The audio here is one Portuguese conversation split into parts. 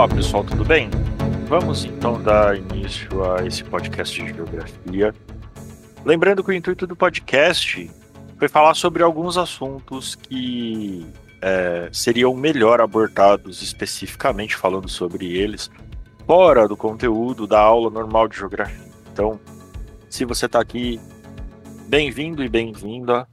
Olá pessoal, tudo bem? Vamos então dar início a esse podcast de geografia. Lembrando que o intuito do podcast foi falar sobre alguns assuntos que é, seriam melhor abordados especificamente falando sobre eles, fora do conteúdo da aula normal de geografia. Então, se você está aqui, bem-vindo e bem-vinda.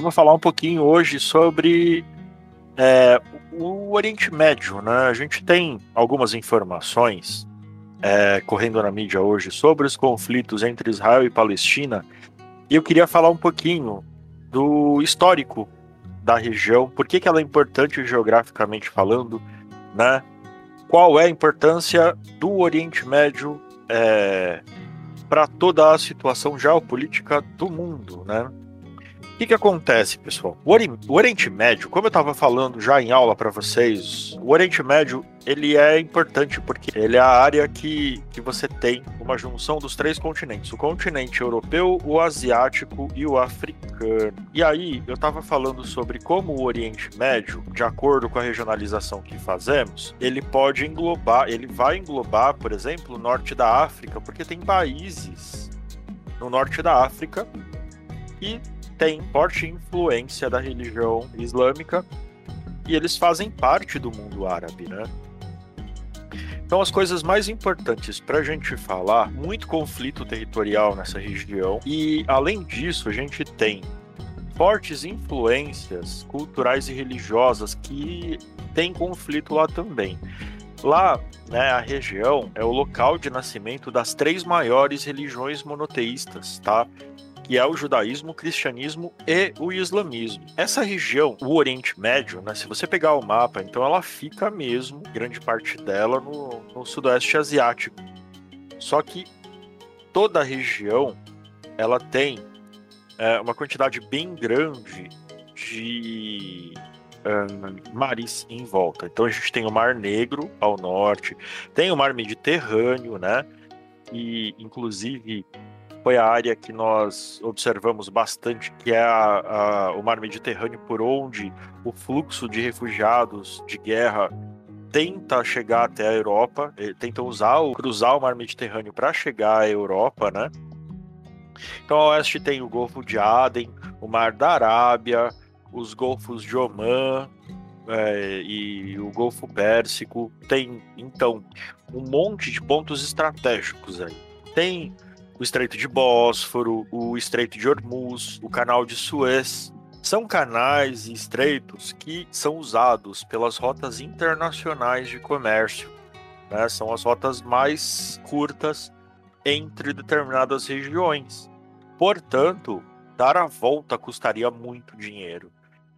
Vamos falar um pouquinho hoje sobre é, o Oriente Médio. Né? A gente tem algumas informações é, correndo na mídia hoje sobre os conflitos entre Israel e Palestina. E eu queria falar um pouquinho do histórico da região, por que, que ela é importante geograficamente falando, né? Qual é a importância do Oriente Médio é, para toda a situação geopolítica do mundo, né? Que, que acontece, pessoal? O, Ori o Oriente Médio, como eu estava falando já em aula para vocês, o Oriente Médio ele é importante porque ele é a área que, que você tem uma junção dos três continentes: o continente europeu, o asiático e o africano. E aí eu estava falando sobre como o Oriente Médio, de acordo com a regionalização que fazemos, ele pode englobar, ele vai englobar, por exemplo, o norte da África, porque tem países no norte da África e tem forte influência da religião islâmica e eles fazem parte do mundo árabe, né? Então, as coisas mais importantes para a gente falar, muito conflito territorial nessa região, e além disso, a gente tem fortes influências culturais e religiosas que tem conflito lá também. Lá, né, a região é o local de nascimento das três maiores religiões monoteístas, tá? Que é o judaísmo, o cristianismo e o islamismo. Essa região, o Oriente Médio, né, se você pegar o mapa, então ela fica mesmo, grande parte dela, no, no sudoeste asiático. Só que toda a região ela tem é, uma quantidade bem grande de um, mares em volta. Então a gente tem o Mar Negro ao norte, tem o Mar Mediterrâneo, né? E inclusive foi a área que nós observamos bastante, que é a, a, o mar Mediterrâneo, por onde o fluxo de refugiados de guerra tenta chegar até a Europa, tenta usar o, cruzar o mar Mediterrâneo para chegar à Europa, né? Então, ao oeste tem o Golfo de Aden, o Mar da Arábia, os Golfos de Omã é, e o Golfo Pérsico. Tem, então, um monte de pontos estratégicos aí. Tem o Estreito de Bósforo, o Estreito de Hormuz, o Canal de Suez. São canais e estreitos que são usados pelas rotas internacionais de comércio. Né? São as rotas mais curtas entre determinadas regiões. Portanto, dar a volta custaria muito dinheiro.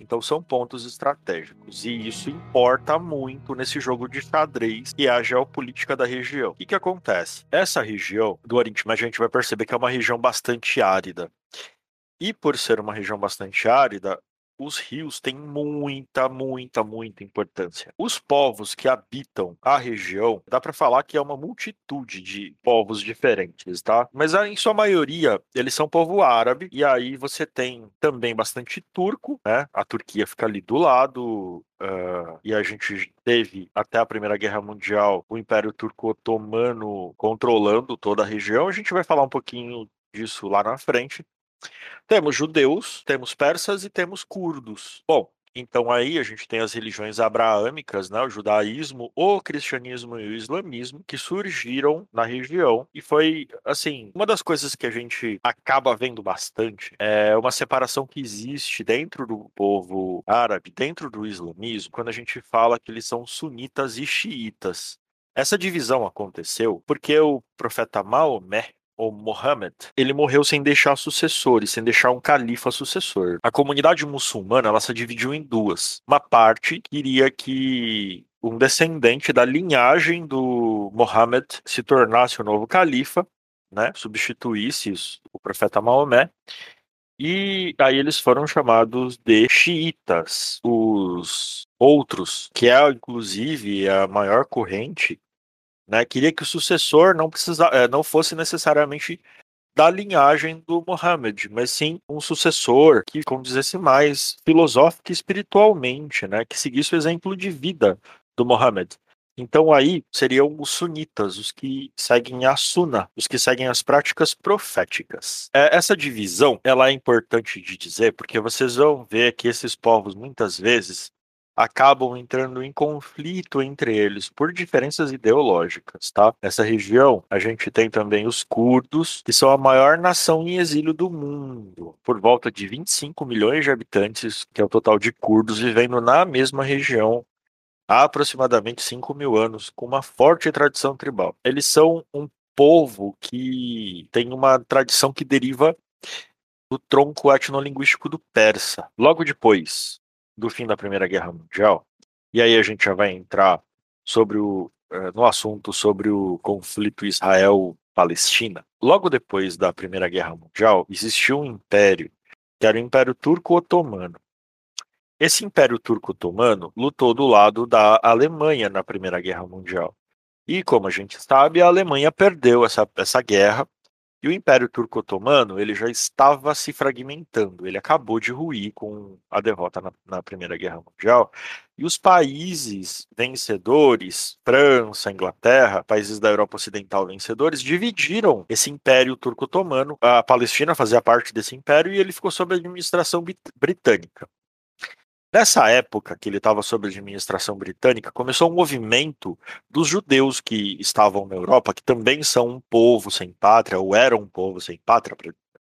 Então são pontos estratégicos. E isso importa muito nesse jogo de xadrez que é a geopolítica da região. O que, que acontece? Essa região do Oriente Médio a gente vai perceber que é uma região bastante árida. E por ser uma região bastante árida, os rios têm muita, muita, muita importância. Os povos que habitam a região, dá para falar que é uma multitude de povos diferentes, tá? Mas ah, em sua maioria, eles são povo árabe, e aí você tem também bastante turco, né? A Turquia fica ali do lado, Uh, e a gente teve até a Primeira Guerra Mundial o Império Turco Otomano controlando toda a região. A gente vai falar um pouquinho disso lá na frente. Temos judeus, temos persas e temos curdos. Bom, então aí a gente tem as religiões abraâmicas, né, o judaísmo, o cristianismo e o islamismo que surgiram na região e foi assim, uma das coisas que a gente acaba vendo bastante é uma separação que existe dentro do povo árabe, dentro do islamismo, quando a gente fala que eles são sunitas e xiitas. Essa divisão aconteceu porque o profeta Maomé, o Mohammed, ele morreu sem deixar sucessores, sem deixar um califa sucessor. A comunidade muçulmana ela se dividiu em duas. Uma parte queria que um descendente da linhagem do Mohammed se tornasse o novo califa, né, substituísse o profeta Maomé. E aí eles foram chamados de xiitas, os outros, que é inclusive a maior corrente né? Queria que o sucessor não precisa, eh, não fosse necessariamente da linhagem do Mohammed, mas sim um sucessor que condizesse mais filosófico e espiritualmente, né, que seguisse o exemplo de vida do Mohammed. Então aí seriam os sunitas, os que seguem a suna, os que seguem as práticas proféticas. É, essa divisão, ela é importante de dizer, porque vocês vão ver que esses povos muitas vezes acabam entrando em conflito entre eles por diferenças ideológicas, tá? Nessa região, a gente tem também os curdos, que são a maior nação em exílio do mundo, por volta de 25 milhões de habitantes, que é o total de curdos vivendo na mesma região há aproximadamente 5 mil anos, com uma forte tradição tribal. Eles são um povo que tem uma tradição que deriva do tronco etnolinguístico do persa. Logo depois do fim da Primeira Guerra Mundial, e aí a gente já vai entrar sobre o, eh, no assunto sobre o conflito Israel-Palestina. Logo depois da Primeira Guerra Mundial, existiu um império, que era o Império Turco-Otomano. Esse Império Turco-Otomano lutou do lado da Alemanha na Primeira Guerra Mundial. E, como a gente sabe, a Alemanha perdeu essa, essa guerra e o Império Turco-Otomano ele já estava se fragmentando, ele acabou de ruir com a derrota na, na, Primeira Guerra Mundial. E os países vencedores, França, Inglaterra, países da Europa Ocidental vencedores, dividiram esse Império Turco-Otomano. A Palestina fazia parte desse império e ele ficou sob administração britânica. Nessa época que ele estava sob administração britânica, começou um movimento dos judeus que estavam na Europa, que também são um povo sem pátria, ou eram um povo sem pátria,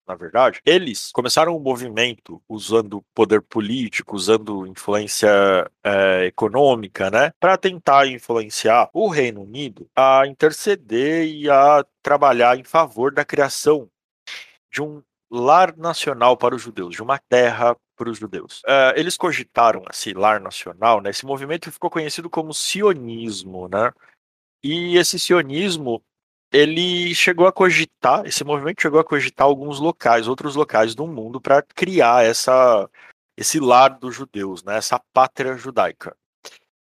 na verdade. Eles começaram um movimento usando poder político, usando influência é, econômica, né, para tentar influenciar o Reino Unido a interceder e a trabalhar em favor da criação de um lar nacional para os judeus, de uma terra para os judeus. Uh, eles cogitaram esse lar nacional, né? Esse movimento ficou conhecido como sionismo, né? E esse sionismo ele chegou a cogitar, esse movimento chegou a cogitar alguns locais, outros locais do mundo para criar essa esse lar dos judeus, né? Essa pátria judaica.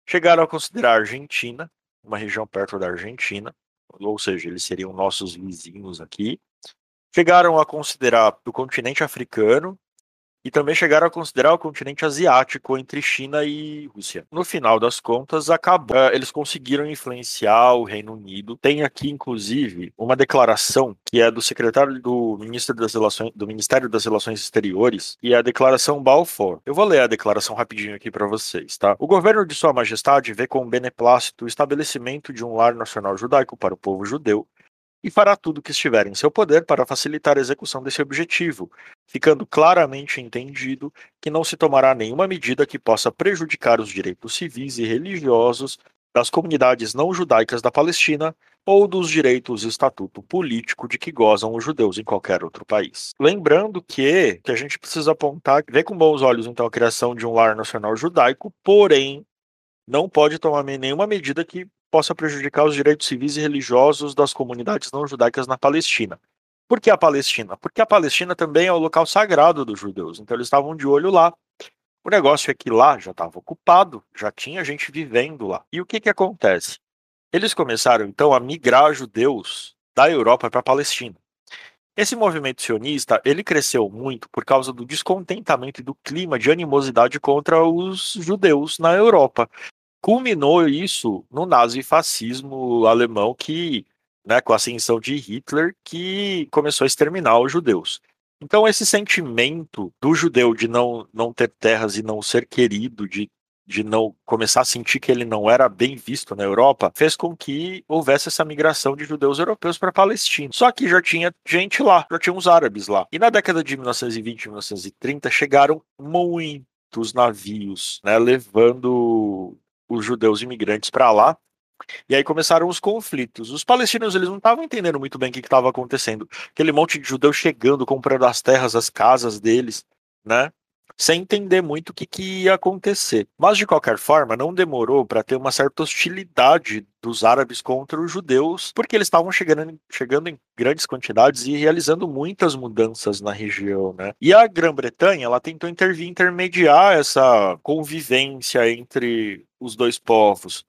Chegaram a considerar a Argentina, uma região perto da Argentina, ou seja, eles seriam nossos vizinhos aqui, chegaram a considerar o continente africano e também chegaram a considerar o continente asiático entre China e Rússia. No final das contas, acabou. Eh, eles conseguiram influenciar o Reino Unido. Tem aqui, inclusive, uma declaração que é do secretário do Ministério das Relações, do Ministério das Relações Exteriores, e é a declaração Balfour. Eu vou ler a declaração rapidinho aqui para vocês, tá? O governo de Sua Majestade vê com beneplácito o estabelecimento de um lar nacional judaico para o povo judeu e fará tudo o que estiver em seu poder para facilitar a execução desse objetivo, ficando claramente entendido que não se tomará nenhuma medida que possa prejudicar os direitos civis e religiosos das comunidades não judaicas da Palestina ou dos direitos e estatuto político de que gozam os judeus em qualquer outro país. Lembrando que, que a gente precisa apontar, ver com bons olhos então a criação de um lar nacional judaico, porém não pode tomar nenhuma medida que possa prejudicar os direitos civis e religiosos das comunidades não judaicas na Palestina. Por que a Palestina? Porque a Palestina também é o local sagrado dos judeus, então eles estavam de olho lá. O negócio é que lá já estava ocupado, já tinha gente vivendo lá. E o que, que acontece? Eles começaram então a migrar judeus da Europa para a Palestina. Esse movimento sionista, ele cresceu muito por causa do descontentamento e do clima de animosidade contra os judeus na Europa culminou isso no nazifascismo alemão que, né, com a ascensão de Hitler, que começou a exterminar os judeus. Então esse sentimento do judeu de não, não ter terras e não ser querido, de, de não começar a sentir que ele não era bem visto na Europa, fez com que houvesse essa migração de judeus europeus para a Palestina. Só que já tinha gente lá, já tinha uns árabes lá. E na década de 1920 e 1930 chegaram muitos navios, né, levando os judeus imigrantes para lá. E aí começaram os conflitos. Os palestinos eles não estavam entendendo muito bem o que estava acontecendo. Aquele monte de judeus chegando, comprando as terras, as casas deles, né? Sem entender muito o que, que ia acontecer. Mas, de qualquer forma, não demorou para ter uma certa hostilidade dos árabes contra os judeus, porque eles estavam chegando, chegando em grandes quantidades e realizando muitas mudanças na região. Né? E a Grã-Bretanha ela tentou intervir, intermediar essa convivência entre os dois povos.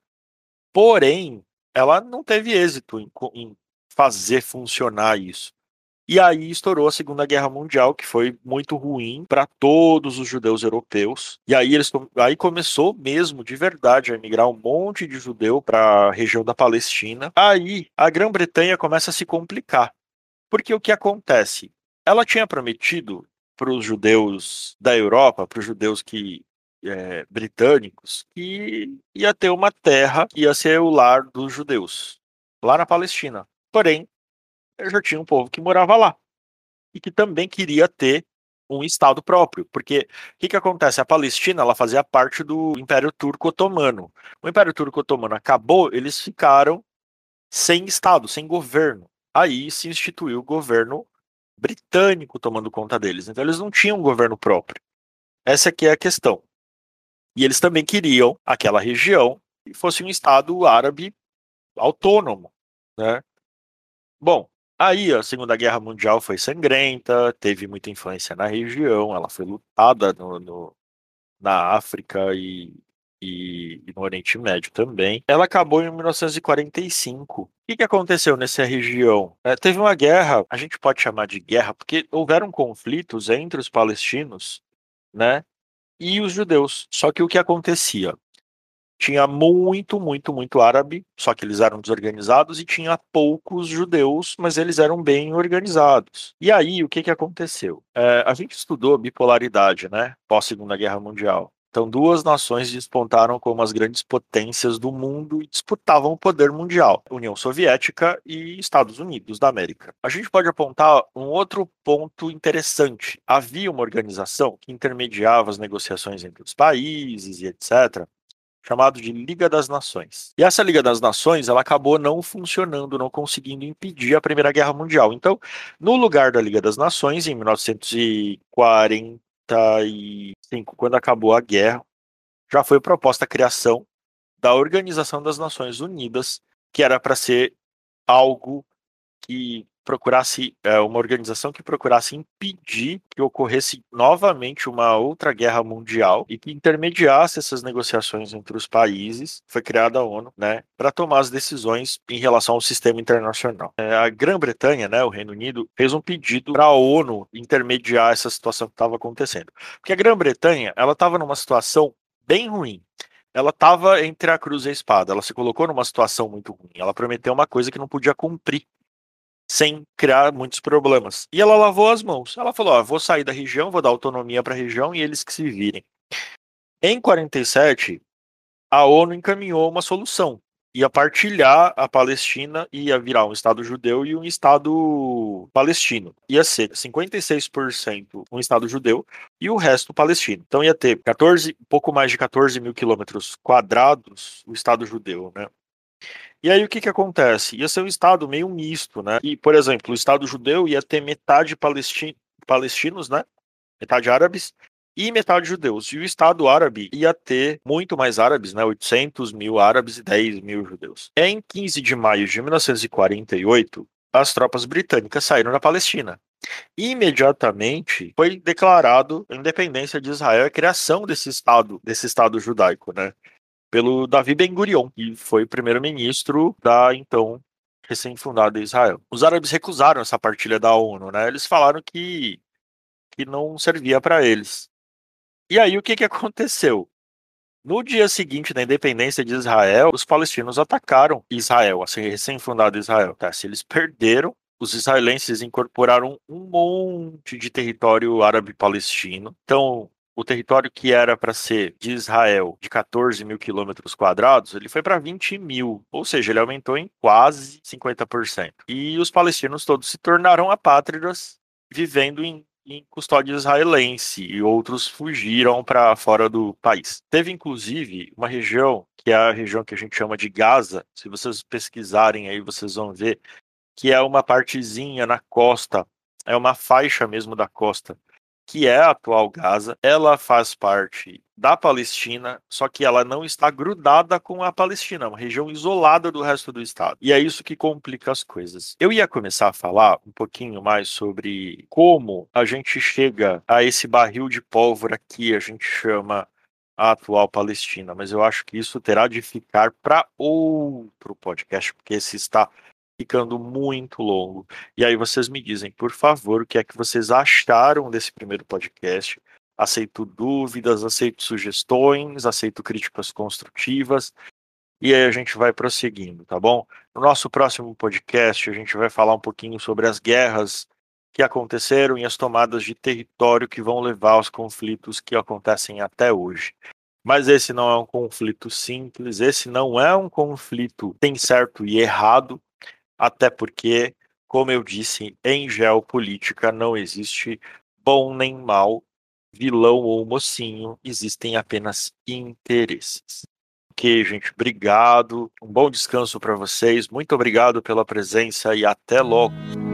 Porém, ela não teve êxito em, em fazer funcionar isso. E aí estourou a Segunda Guerra Mundial, que foi muito ruim para todos os judeus europeus. E aí eles aí começou mesmo de verdade a emigrar um monte de judeu para a região da Palestina. Aí a Grã-Bretanha começa a se complicar. Porque o que acontece? Ela tinha prometido para os judeus da Europa, para os judeus que é, britânicos, que ia ter uma terra que ia ser o lar dos judeus, lá na Palestina. Porém, já tinha um povo que morava lá e que também queria ter um estado próprio, porque o que, que acontece? A Palestina ela fazia parte do Império Turco Otomano. O Império Turco Otomano acabou, eles ficaram sem estado, sem governo. Aí se instituiu o governo britânico tomando conta deles. Então eles não tinham um governo próprio. Essa aqui é a questão. E eles também queriam aquela região que fosse um estado árabe autônomo, né? Bom, Aí a Segunda Guerra Mundial foi sangrenta, teve muita influência na região, ela foi lutada no, no na África e, e, e, no Oriente Médio também. Ela acabou em 1945. O que, que aconteceu nessa região? É, teve uma guerra, a gente pode chamar de guerra, porque houveram conflitos entre os palestinos, né, e os judeus. Só que o que acontecia? Tinha muito, muito, muito árabe, só que eles eram desorganizados, e tinha poucos judeus, mas eles eram bem organizados. E aí, o que, que aconteceu? É, a gente estudou bipolaridade, né? Pós-Segunda Guerra Mundial. Então, duas nações despontaram como as grandes potências do mundo e disputavam o poder mundial: União Soviética e Estados Unidos da América. A gente pode apontar um outro ponto interessante. Havia uma organização que intermediava as negociações entre os países e etc chamado de Liga das Nações. E essa Liga das Nações, ela acabou não funcionando, não conseguindo impedir a Primeira Guerra Mundial. Então, no lugar da Liga das Nações, em 1945, quando acabou a guerra, já foi proposta a criação da Organização das Nações Unidas, que era para ser algo que procurasse é, uma organização que procurasse impedir que ocorresse novamente uma outra guerra mundial e que intermediasse essas negociações entre os países. Foi criada a ONU, né, para tomar as decisões em relação ao sistema internacional. É, a Grã-Bretanha, né, o Reino Unido, fez um pedido para a ONU intermediar essa situação que estava acontecendo, porque a Grã-Bretanha ela estava numa situação bem ruim ela estava entre a cruz e a espada. Ela se colocou numa situação muito ruim. Ela prometeu uma coisa que não podia cumprir sem criar muitos problemas. E ela lavou as mãos. Ela falou: ó, vou sair da região, vou dar autonomia para a região e eles que se virem. Em 47, a ONU encaminhou uma solução. Ia partilhar a Palestina, ia virar um Estado judeu e um Estado palestino. Ia ser 56% um Estado judeu e o resto palestino. Então ia ter 14, pouco mais de 14 mil quilômetros quadrados o Estado judeu, né? E aí o que que acontece? Ia ser um estado meio misto, né? E, por exemplo, o estado judeu ia ter metade palesti palestinos, né? Metade árabes e metade judeus. E o Estado árabe ia ter muito mais árabes, né? 800 mil árabes e 10 mil judeus. Em 15 de maio de 1948, as tropas britânicas saíram da Palestina. Imediatamente foi declarado a independência de Israel e a criação desse Estado, desse Estado judaico, né? Pelo Davi Ben-Gurion, que foi primeiro-ministro da então recém-fundada Israel. Os árabes recusaram essa partilha da ONU, né? Eles falaram que, que não servia para eles. E aí o que, que aconteceu? No dia seguinte da independência de Israel, os palestinos atacaram Israel, assim, recém-fundado Israel. Tá? Se eles perderam, os israelenses incorporaram um monte de território árabe palestino. Então, o território que era para ser de Israel de 14 mil quilômetros quadrados, ele foi para 20 mil, ou seja, ele aumentou em quase 50%. E os palestinos todos se tornaram apátridas, vivendo em, em custódia israelense, e outros fugiram para fora do país. Teve inclusive uma região, que é a região que a gente chama de Gaza, se vocês pesquisarem aí, vocês vão ver, que é uma partezinha na costa, é uma faixa mesmo da costa que é a atual Gaza, ela faz parte da Palestina, só que ela não está grudada com a Palestina, é uma região isolada do resto do estado. E é isso que complica as coisas. Eu ia começar a falar um pouquinho mais sobre como a gente chega a esse barril de pólvora que a gente chama a atual Palestina, mas eu acho que isso terá de ficar para outro podcast, porque esse está ficando muito longo. E aí vocês me dizem, por favor, o que é que vocês acharam desse primeiro podcast. Aceito dúvidas, aceito sugestões, aceito críticas construtivas. E aí a gente vai prosseguindo, tá bom? No nosso próximo podcast, a gente vai falar um pouquinho sobre as guerras que aconteceram e as tomadas de território que vão levar aos conflitos que acontecem até hoje. Mas esse não é um conflito simples, esse não é um conflito tem certo e errado, até porque, como eu disse, em geopolítica não existe bom nem mal, vilão ou mocinho, existem apenas interesses. Ok, gente, obrigado. Um bom descanso para vocês. Muito obrigado pela presença e até logo.